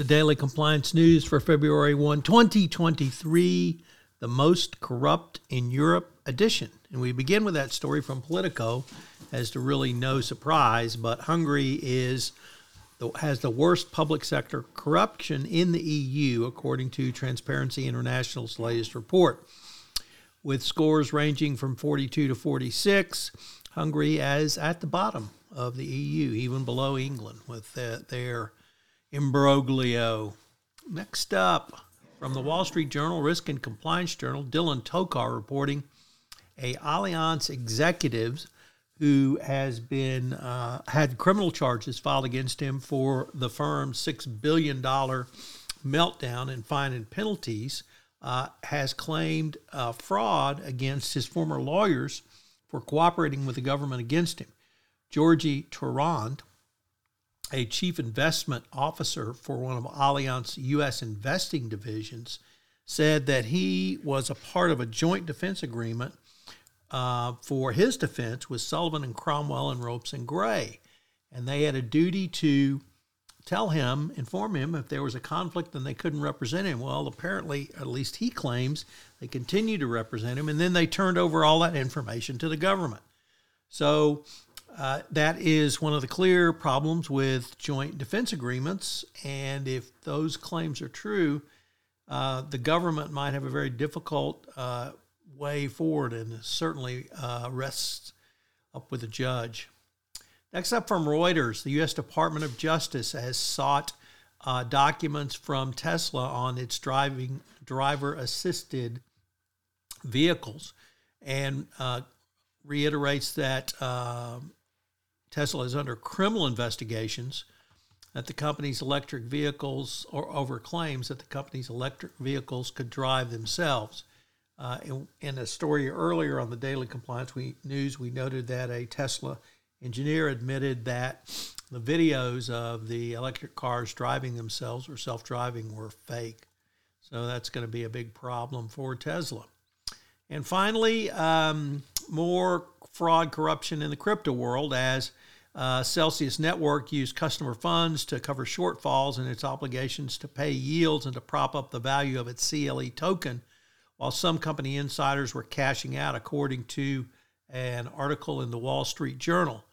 The Daily Compliance News for February 1, 2023, the most corrupt in Europe edition. And we begin with that story from Politico, as to really no surprise, but Hungary is has the worst public sector corruption in the EU, according to Transparency International's latest report. With scores ranging from 42 to 46, Hungary is at the bottom of the EU, even below England, with their imbroglio. Next up, from the Wall Street Journal, Risk and Compliance Journal, Dylan Tokar reporting a Allianz executives who has been uh, had criminal charges filed against him for the firm's six billion dollar meltdown and fine and penalties, uh, has claimed uh, fraud against his former lawyers for cooperating with the government against him. Gregoire Tournant, a chief investment officer for one of Allianz U.S. investing divisions, said that he was a part of a joint defense agreement uh, for his defense with Sullivan and Cromwell and Ropes and Gray. And they had a duty to tell him, inform him if there was a conflict and they couldn't represent him. Well, apparently, at least he claims, they continued to represent him, and then they turned over all that information to the government. So uh, that is one of the clear problems with joint defense agreements. And if those claims are true, uh, the government might have a very difficult uh, way forward and certainly uh, rests up with the judge. Next up from Reuters, the U.S. Department of Justice has sought uh, documents from Tesla on its driving driver assisted vehicles and uh, reiterates that Tesla is under criminal investigations that the company's electric vehicles, or over claims that the company's electric vehicles could drive themselves. Uh, in, in, a story earlier on the Daily Compliance we, News, we noted that a Tesla engineer admitted that the videos of the electric cars driving themselves or self driving were fake. So that's going to be a big problem for Tesla. And finally, um, more fraud corruption in the crypto world as uh, Celsius Network used customer funds to cover shortfalls in its obligations to pay yields and to prop up the value of its CEL token, while some company insiders were cashing out, according to an article in the Wall Street Journal.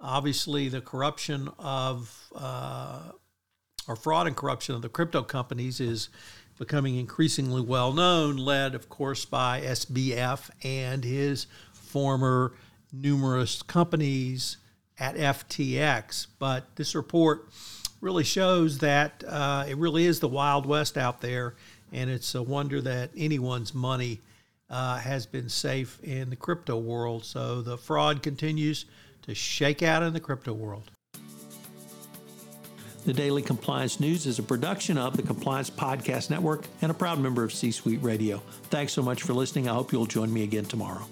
Obviously, the corruption of, uh, or fraud and corruption of the crypto companies is becoming increasingly well known, led, of course, by SBF and his former numerous companies at FTX. But this report really shows that uh, it really is the Wild West out there, and it's a wonder that anyone's money uh, has been safe in the crypto world. So the fraud continues to shake out in the crypto world. The Daily Compliance News is a production of the Compliance Podcast Network and a proud member of C Suite Radio. Thanks so much for listening. I hope you'll join me again tomorrow.